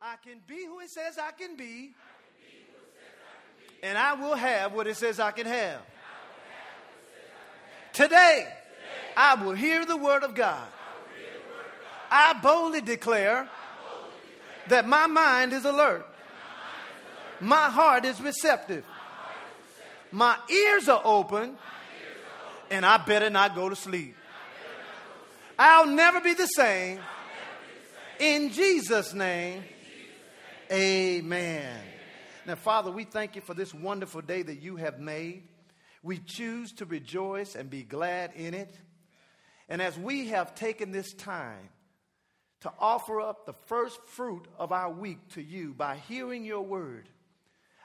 I can be who it says I can be, and I will have what it says I can have. Today, I will hear the word of God. I boldly declare that my mind is alert. My heart is receptive. My ears are open, and I better not go to sleep. I'll never be the same. In Jesus' name, amen. Now, Father, we thank you for this wonderful day that you have made. We choose to rejoice and be glad in it. And as we have taken this time to offer up the first fruit of our week to you by hearing your word,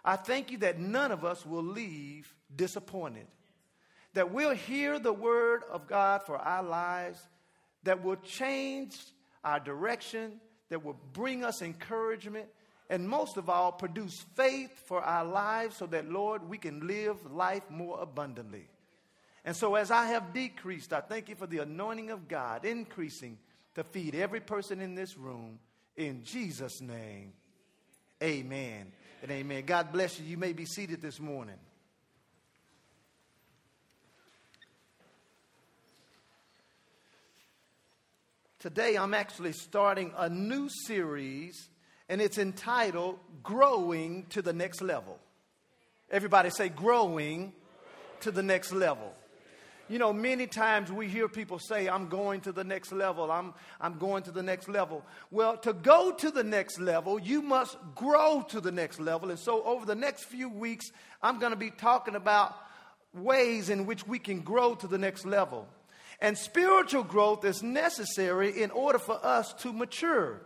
I thank you that none of us will leave disappointed. That we'll hear the word of God for our lives, that will change our direction, that will bring us encouragement, and most of all, produce faith for our lives so that, Lord, we can live life more abundantly. And so, as I have decreased, I thank you for the anointing of God increasing to feed every person in this room. In Jesus' name, amen and amen. God bless you. You may be seated this morning. Today, I'm actually starting a new series, and it's entitled Growing to the Next Level. Everybody say, Growing to the Next Level. You know, many times we hear people say, I'm going to the next level, I'm, I'm going to the next level. Well, to go to the next level, you must grow to the next level. And so, over the next few weeks, I'm going to be talking about ways in which we can grow to the next level. And spiritual growth is necessary in order for us to mature.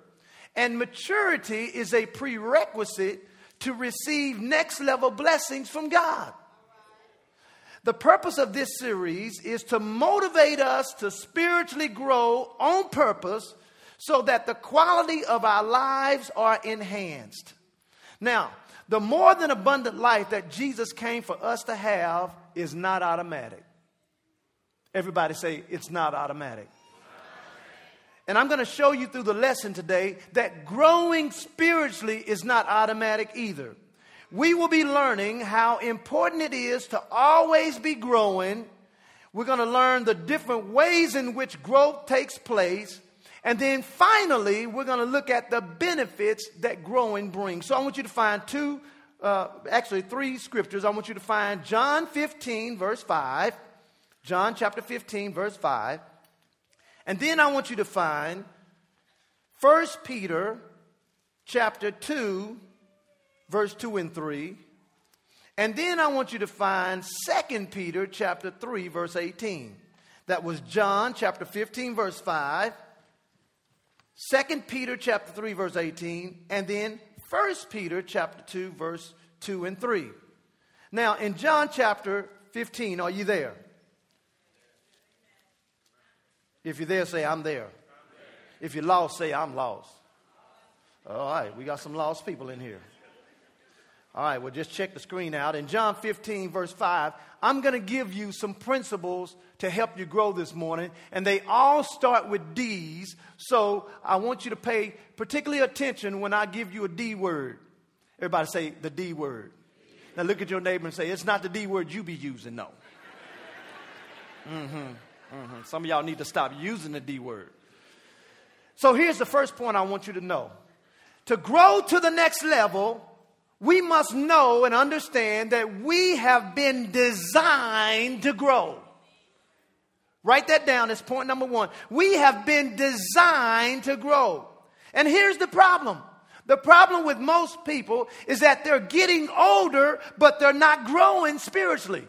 And maturity is a prerequisite to receive next level blessings from God. The purpose of this series is to motivate us to spiritually grow on purpose so that the quality of our lives are enhanced. Now, the more than abundant life that Jesus came for us to have is not automatic. Everybody say, it's not automatic. And I'm going to show you through the lesson today that growing spiritually is not automatic either we will be learning how important it is to always be growing. We're going to learn the different ways in which growth takes place. And then finally, we're going to look at the benefits that growing brings. So I want you to find two, uh, actually three scriptures. I want you to find John 15, verse 5. John chapter 15, verse 5. And then I want you to find 1 Peter chapter 2, verse 2 and 3. And then I want you to find 2 Peter chapter 3 verse 18. That was John chapter 15 verse 5. 2 Peter chapter 3 verse 18 and then 1 Peter chapter 2 verse 2 and 3. Now in John chapter 15 are you there? If you're there say I'm there. If you're lost say I'm lost. All right, we got some lost people in here. All right, well, just check the screen out. In John 15, verse 5, I'm going to give you some principles to help you grow this morning, and they all start with D's. So I want you to pay particularly attention when I give you a D word. Everybody say the D word. Now look at your neighbor and say, It's not the D word you be using, no. Mm-hmm, mm-hmm. Some of y'all need to stop using the D word. So here's the first point I want you to know. To grow to the next level, we must know and understand that we have been designed to grow. Write that down as point number one. We have been designed to grow. And here's the problem the problem with most people is that they're getting older, but they're not growing spiritually.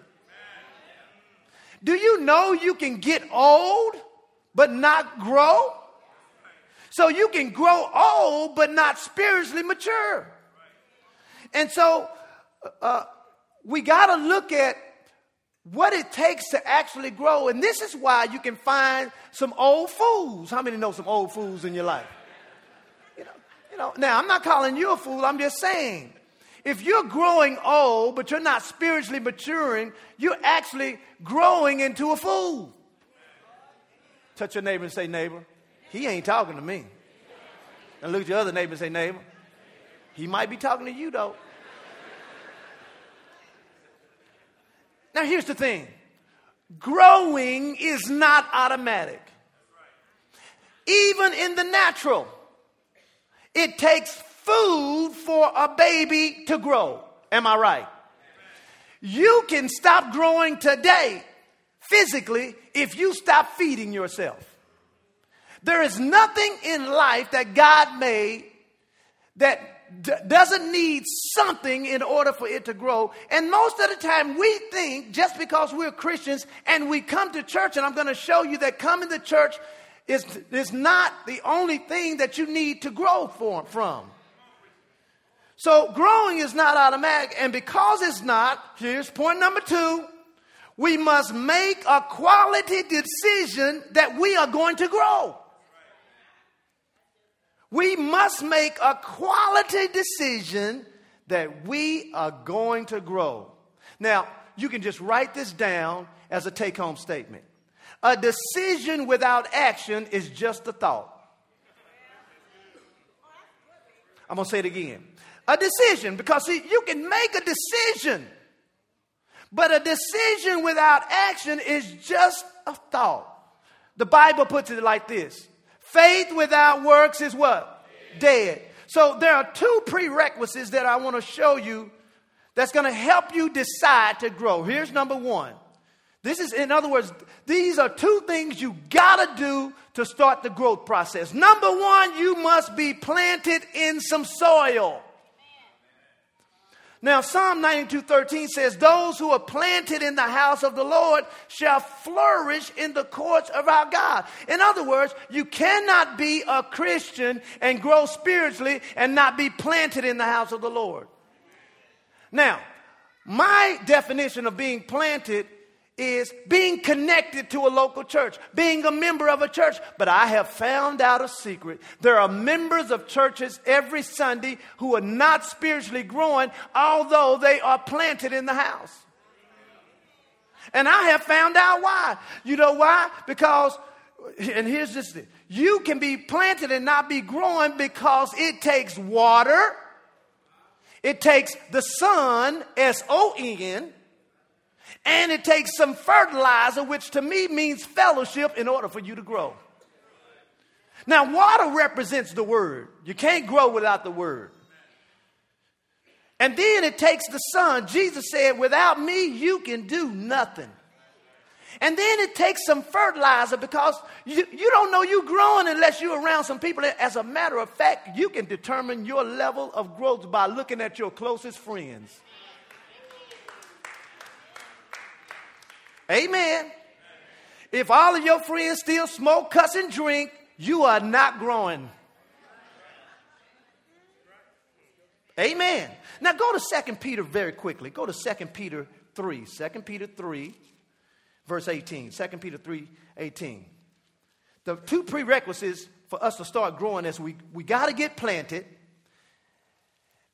Do you know you can get old, but not grow? So you can grow old, but not spiritually mature. And so uh, we got to look at what it takes to actually grow. And this is why you can find some old fools. How many know some old fools in your life? You know, you know, now I'm not calling you a fool, I'm just saying. If you're growing old, but you're not spiritually maturing, you're actually growing into a fool. Touch your neighbor and say, neighbor, he ain't talking to me. And look at your other neighbor and say, neighbor, He might be talking to you, though. now, here's the thing growing is not automatic. Even in the natural, it takes food for a baby to grow. Am I right? You can stop growing today physically if you stop feeding yourself. There is nothing in life that God made that d- doesn't need something in order for it to grow. And most of the time, we think just because we're Christians and we come to church, and I'm going to show you that coming to church is, is not the only thing that you need to grow for, from. So, growing is not automatic, and because it's not, here's point number two we must make a quality decision that we are going to grow. We must make a quality decision that we are going to grow. Now, you can just write this down as a take home statement. A decision without action is just a thought. I'm going to say it again. A decision, because see, you can make a decision, but a decision without action is just a thought. The Bible puts it like this Faith without works is what? Dead. So there are two prerequisites that I want to show you that's going to help you decide to grow. Here's number one. This is, in other words, these are two things you got to do to start the growth process. Number one, you must be planted in some soil. Now, Psalm 92 13 says, Those who are planted in the house of the Lord shall flourish in the courts of our God. In other words, you cannot be a Christian and grow spiritually and not be planted in the house of the Lord. Now, my definition of being planted is being connected to a local church, being a member of a church. But I have found out a secret. There are members of churches every Sunday who are not spiritually growing, although they are planted in the house. And I have found out why. You know why? Because, and here's this thing you can be planted and not be growing because it takes water, it takes the sun, S O N and it takes some fertilizer, which to me means fellowship, in order for you to grow. Now, water represents the word. You can't grow without the word. And then it takes the sun. Jesus said, Without me, you can do nothing. And then it takes some fertilizer because you, you don't know you're growing unless you're around some people. As a matter of fact, you can determine your level of growth by looking at your closest friends. Amen. If all of your friends still smoke, cuss, and drink, you are not growing. Amen. Now go to 2 Peter very quickly. Go to 2 Peter 3. 2 Peter 3, verse 18. 2 Peter 3, 18. The two prerequisites for us to start growing is we, we got to get planted.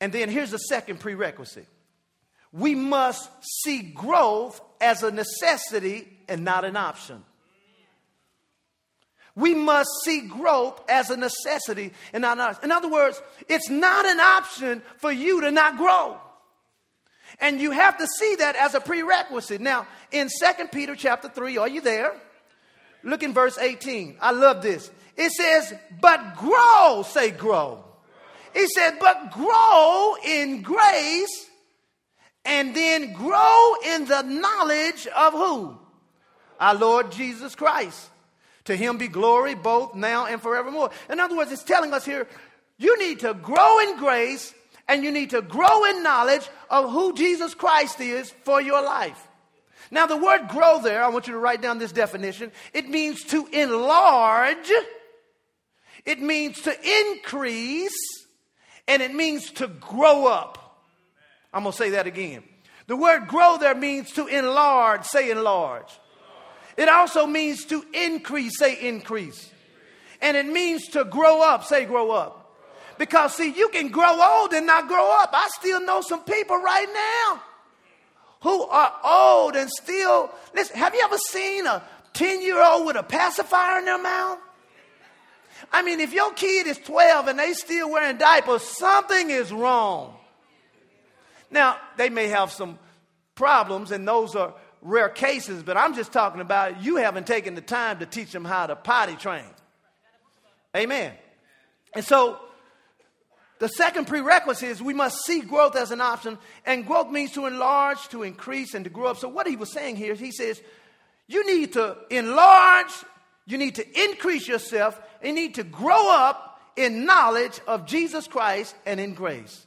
And then here's the second prerequisite we must see growth as a necessity and not an option. We must see growth as a necessity and not an option. In other words, it's not an option for you to not grow. And you have to see that as a prerequisite. Now, in 2 Peter chapter 3, are you there? Look in verse 18. I love this. It says, but grow, say grow. He said, but grow in grace and then grow in the knowledge of who? Our Lord Jesus Christ. To him be glory both now and forevermore. In other words, it's telling us here you need to grow in grace and you need to grow in knowledge of who Jesus Christ is for your life. Now, the word grow there, I want you to write down this definition. It means to enlarge, it means to increase, and it means to grow up. I'm going to say that again. The word grow there means to enlarge, say enlarge. It also means to increase, say increase. And it means to grow up, say grow up. Because, see, you can grow old and not grow up. I still know some people right now who are old and still. Listen, have you ever seen a 10 year old with a pacifier in their mouth? I mean, if your kid is 12 and they still wearing diapers, something is wrong. Now, they may have some problems, and those are rare cases, but I'm just talking about you haven't taken the time to teach them how to potty train. Amen. And so, the second prerequisite is we must see growth as an option, and growth means to enlarge, to increase, and to grow up. So, what he was saying here, he says, you need to enlarge, you need to increase yourself, you need to grow up in knowledge of Jesus Christ and in grace.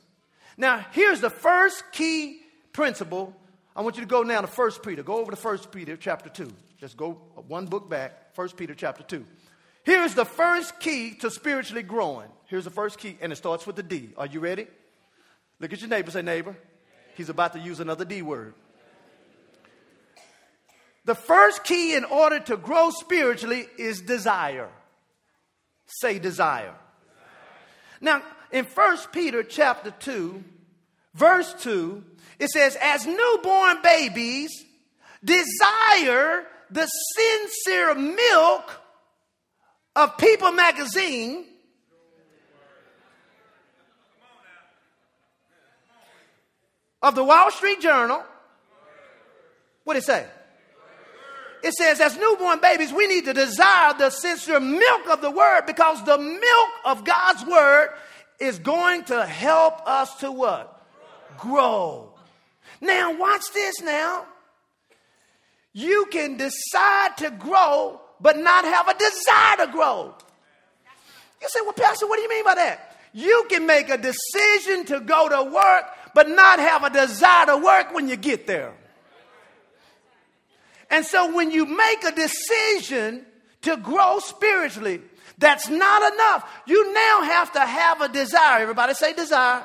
Now, here's the first key principle. I want you to go now to 1 Peter. Go over to 1 Peter chapter 2. Just go one book back, 1 Peter chapter 2. Here's the first key to spiritually growing. Here's the first key, and it starts with the D. Are you ready? Look at your neighbor, say, neighbor. He's about to use another D word. The first key in order to grow spiritually is desire. Say desire. Now, in 1 Peter chapter 2, verse 2, it says, As newborn babies, desire the sincere milk of People magazine. Of the Wall Street Journal. What did it say? It says, as newborn babies, we need to desire the sincere milk of the word because the milk of God's word is going to help us to what? Grow. Now, watch this now. You can decide to grow, but not have a desire to grow. You say, well, Pastor, what do you mean by that? You can make a decision to go to work, but not have a desire to work when you get there. And so when you make a decision to grow spiritually, that's not enough. You now have to have a desire. Everybody say desire.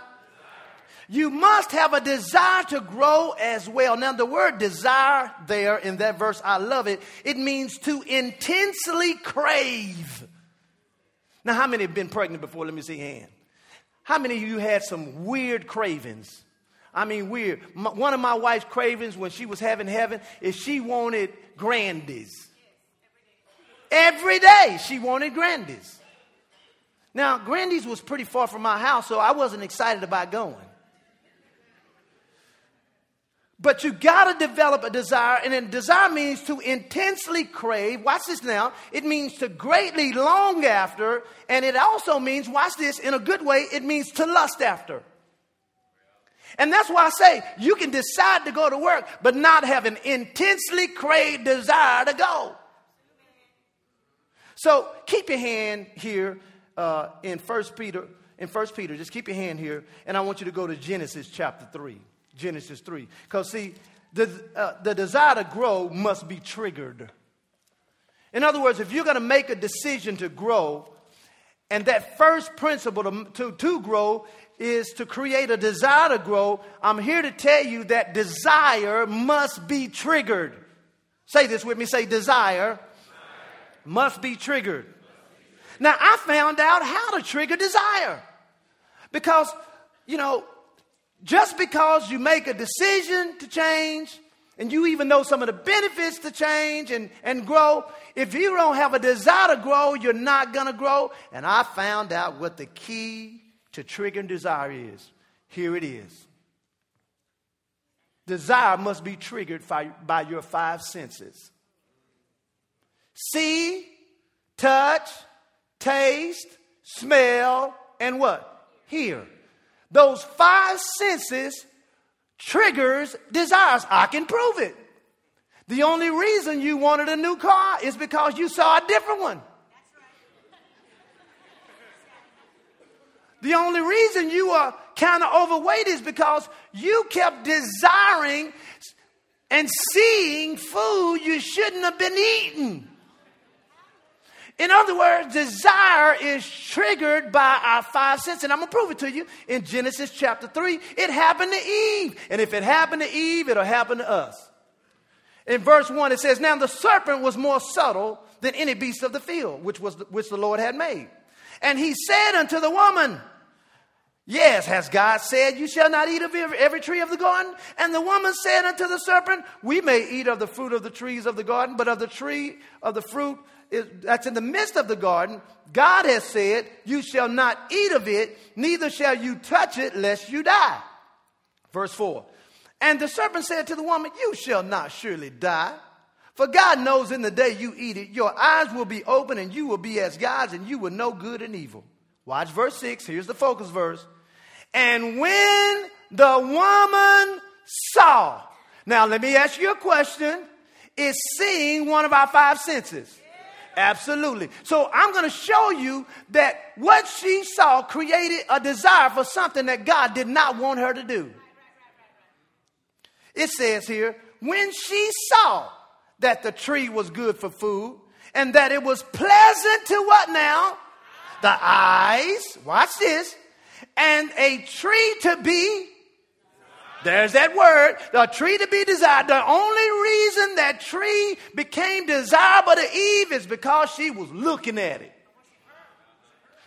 You must have a desire to grow as well. Now, the word desire there in that verse, I love it. It means to intensely crave. Now, how many have been pregnant before? Let me see hand. How many of you had some weird cravings? I mean, weird. My, one of my wife's cravings when she was having heaven is she wanted Grandy's. Every day she wanted Grandy's. Now, Grandy's was pretty far from my house, so I wasn't excited about going. But you got to develop a desire, and then desire means to intensely crave. Watch this now. It means to greatly long after, and it also means, watch this, in a good way, it means to lust after. And that's why I say you can decide to go to work, but not have an intensely craved desire to go. So keep your hand here uh, in First Peter. In First Peter, just keep your hand here, and I want you to go to Genesis chapter three. Genesis three, because see, the uh, the desire to grow must be triggered. In other words, if you're going to make a decision to grow, and that first principle to, to, to grow is to create a desire to grow, I'm here to tell you that desire must be triggered. Say this with me say, desire, must be triggered. Now, I found out how to trigger desire. Because, you know, just because you make a decision to change and you even know some of the benefits to change and, and grow, if you don't have a desire to grow, you're not going to grow. And I found out what the key to triggering desire is. Here it is. Desire must be triggered by, by your five senses see, touch, taste, smell, and what? Hear. Those five senses triggers desires. I can prove it. The only reason you wanted a new car is because you saw a different one. The only reason you are kind of overweight is because you kept desiring and seeing food you shouldn't have been eating. In other words, desire is triggered by our five senses. And I'm going to prove it to you in Genesis chapter 3. It happened to Eve. And if it happened to Eve, it'll happen to us. In verse 1, it says, Now the serpent was more subtle than any beast of the field, which, was, which the Lord had made. And he said unto the woman, Yes, has God said, You shall not eat of every tree of the garden? And the woman said unto the serpent, We may eat of the fruit of the trees of the garden, but of the tree of the fruit is, that's in the midst of the garden, God has said, You shall not eat of it, neither shall you touch it, lest you die. Verse 4. And the serpent said to the woman, You shall not surely die. For God knows in the day you eat it, your eyes will be open and you will be as gods and you will know good and evil. Watch verse 6. Here's the focus verse. And when the woman saw, now let me ask you a question. Is seeing one of our five senses? Absolutely. So I'm going to show you that what she saw created a desire for something that God did not want her to do. It says here, when she saw that the tree was good for food and that it was pleasant to what now? The eyes. Watch this. And a tree to be there's that word, the tree to be desired. The only reason that tree became desirable to Eve is because she was looking at it.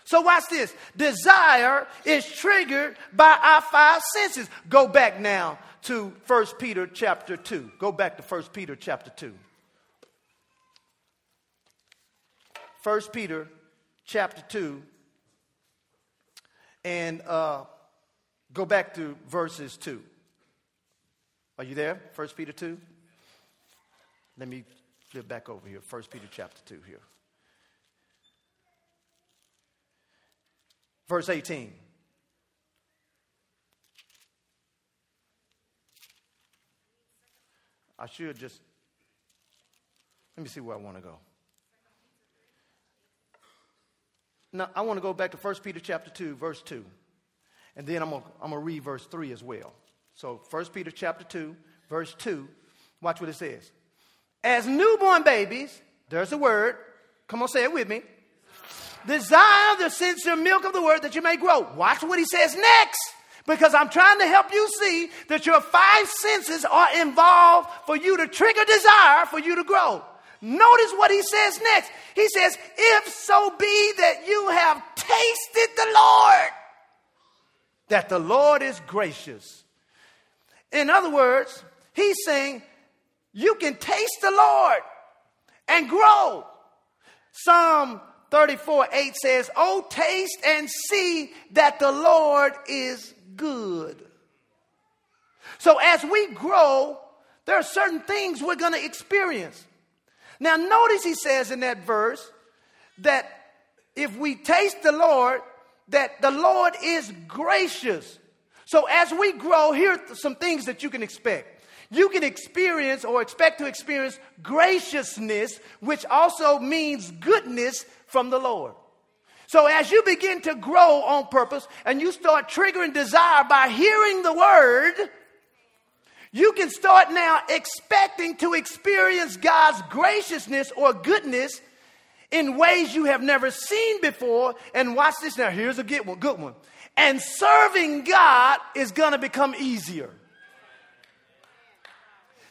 So watch this. Desire is triggered by our five senses. Go back now to 1 Peter chapter 2. Go back to 1 Peter chapter 2. 1 Peter chapter 2. And uh, go back to verses 2. Are you there? 1 Peter 2? Let me flip back over here. 1 Peter chapter 2 here. Verse 18. I should just, let me see where I want to go. Now, I want to go back to 1 Peter chapter 2, verse 2. And then I'm going to read verse 3 as well. So 1 Peter chapter 2, verse 2, watch what it says. As newborn babies, there's a word. Come on, say it with me. Desire the sincere milk of the word that you may grow. Watch what he says next. Because I'm trying to help you see that your five senses are involved for you to trigger desire for you to grow. Notice what he says next. He says, If so be that you have tasted the Lord, that the Lord is gracious in other words, he's saying you can taste the Lord and grow. Psalm 34 8 says, Oh, taste and see that the Lord is good. So as we grow, there are certain things we're going to experience. Now, notice he says in that verse that if we taste the Lord, that the Lord is gracious. So as we grow, here are some things that you can expect. You can experience or expect to experience graciousness, which also means goodness from the Lord. So as you begin to grow on purpose and you start triggering desire by hearing the word, you can start now expecting to experience God's graciousness or goodness in ways you have never seen before. And watch this now. Here's a good one. Good one and serving God is going to become easier.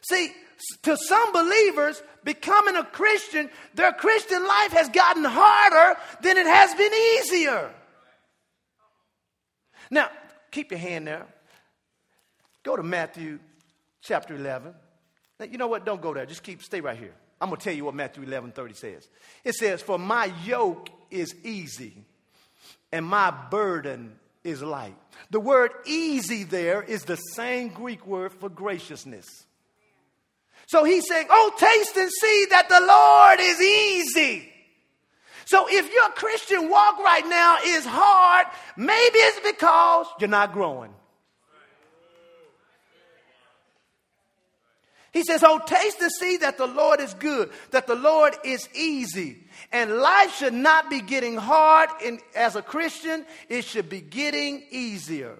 See, to some believers, becoming a Christian, their Christian life has gotten harder than it has been easier. Now, keep your hand there. Go to Matthew chapter 11. Now, you know what? Don't go there. Just keep, stay right here. I'm going to tell you what Matthew 11 30 says. It says, For my yoke is easy and my burden is light. The word easy there is the same Greek word for graciousness. So he's saying, Oh, taste and see that the Lord is easy. So if your Christian walk right now is hard, maybe it's because you're not growing. He says, Oh, taste and see that the Lord is good, that the Lord is easy. And life should not be getting hard in, as a Christian, it should be getting easier.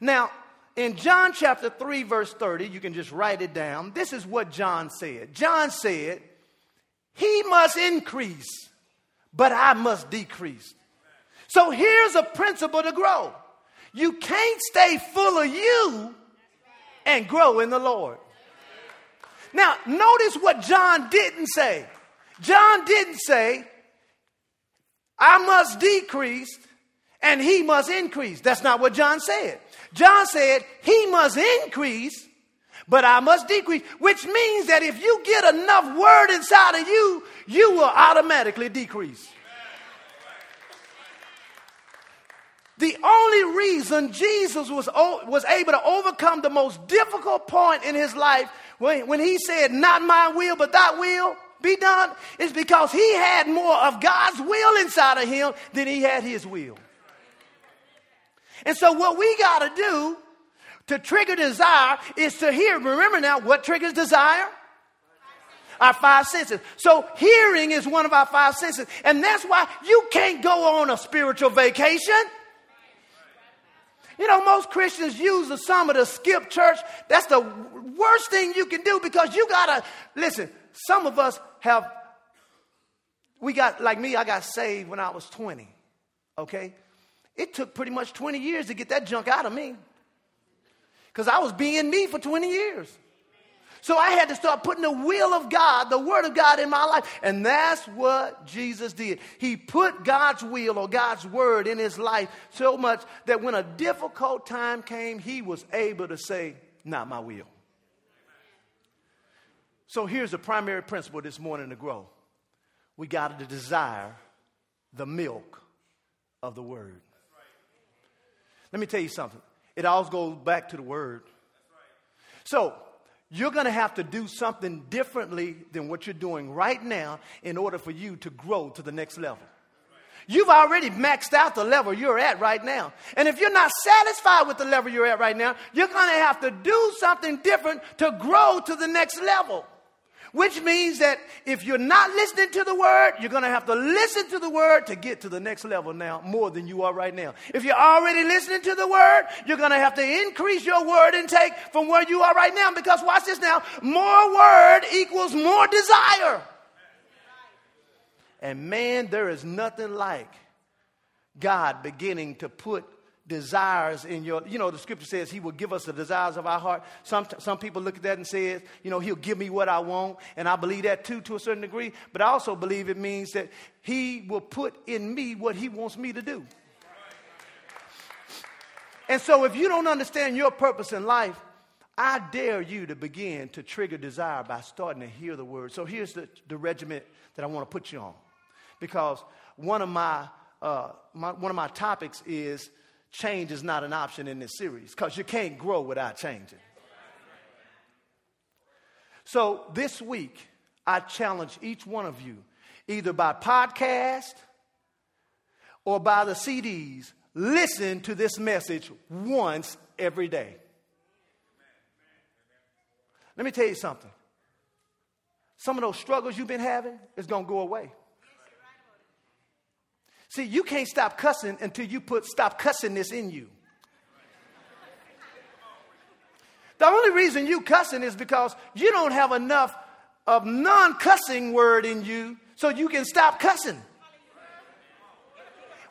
Now, in John chapter 3, verse 30, you can just write it down. This is what John said. John said, He must increase, but I must decrease. So here's a principle to grow you can't stay full of you and grow in the Lord. Now, notice what John didn't say. John didn't say, I must decrease and he must increase. That's not what John said. John said, he must increase, but I must decrease, which means that if you get enough word inside of you, you will automatically decrease. The only reason Jesus was, was able to overcome the most difficult point in his life when, when he said, Not my will, but thy will be done, is because he had more of God's will inside of him than he had his will. And so, what we got to do to trigger desire is to hear. Remember now, what triggers desire? Our five senses. So, hearing is one of our five senses. And that's why you can't go on a spiritual vacation. You know, most Christians use the summer to skip church. That's the worst thing you can do because you gotta listen. Some of us have, we got, like me, I got saved when I was 20. Okay? It took pretty much 20 years to get that junk out of me because I was being me for 20 years. So I had to start putting the will of God, the word of God in my life. And that's what Jesus did. He put God's will or God's word in his life so much that when a difficult time came, he was able to say, Not my will. So here's the primary principle this morning to grow we got to desire the milk of the word. Let me tell you something. It all goes back to the word. So, you're going to have to do something differently than what you're doing right now in order for you to grow to the next level. You've already maxed out the level you're at right now. And if you're not satisfied with the level you're at right now, you're going to have to do something different to grow to the next level. Which means that if you're not listening to the word, you're going to have to listen to the word to get to the next level now more than you are right now. If you're already listening to the word, you're going to have to increase your word intake from where you are right now because watch this now more word equals more desire. And man, there is nothing like God beginning to put desires in your, you know, the scripture says he will give us the desires of our heart. Some, some people look at that and say, you know, he'll give me what I want. And I believe that too, to a certain degree. But I also believe it means that he will put in me what he wants me to do. And so if you don't understand your purpose in life, I dare you to begin to trigger desire by starting to hear the word. So here's the, the regiment that I want to put you on. Because one of my, uh, my one of my topics is change is not an option in this series because you can't grow without changing. So this week, I challenge each one of you, either by podcast or by the CDs, listen to this message once every day. Let me tell you something. Some of those struggles you've been having is going to go away. See, you can't stop cussing until you put stop cussing this in you. The only reason you cussing is because you don't have enough of non cussing word in you so you can stop cussing.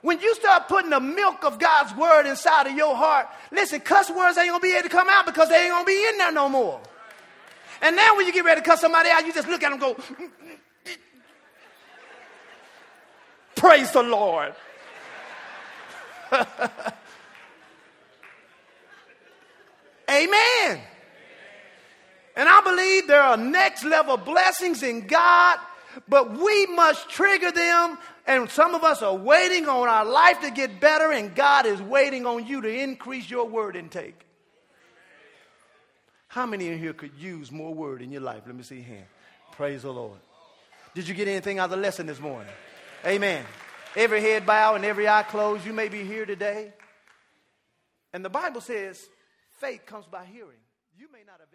When you start putting the milk of God's word inside of your heart, listen, cuss words ain't gonna be able to come out because they ain't gonna be in there no more. And now when you get ready to cuss somebody out, you just look at them go, Praise the Lord. Amen. And I believe there are next level blessings in God, but we must trigger them. And some of us are waiting on our life to get better, and God is waiting on you to increase your word intake. How many in here could use more word in your life? Let me see your hand. Praise the Lord. Did you get anything out of the lesson this morning? Amen. Every head bow and every eye closed. You may be here today. And the Bible says faith comes by hearing. You may not have.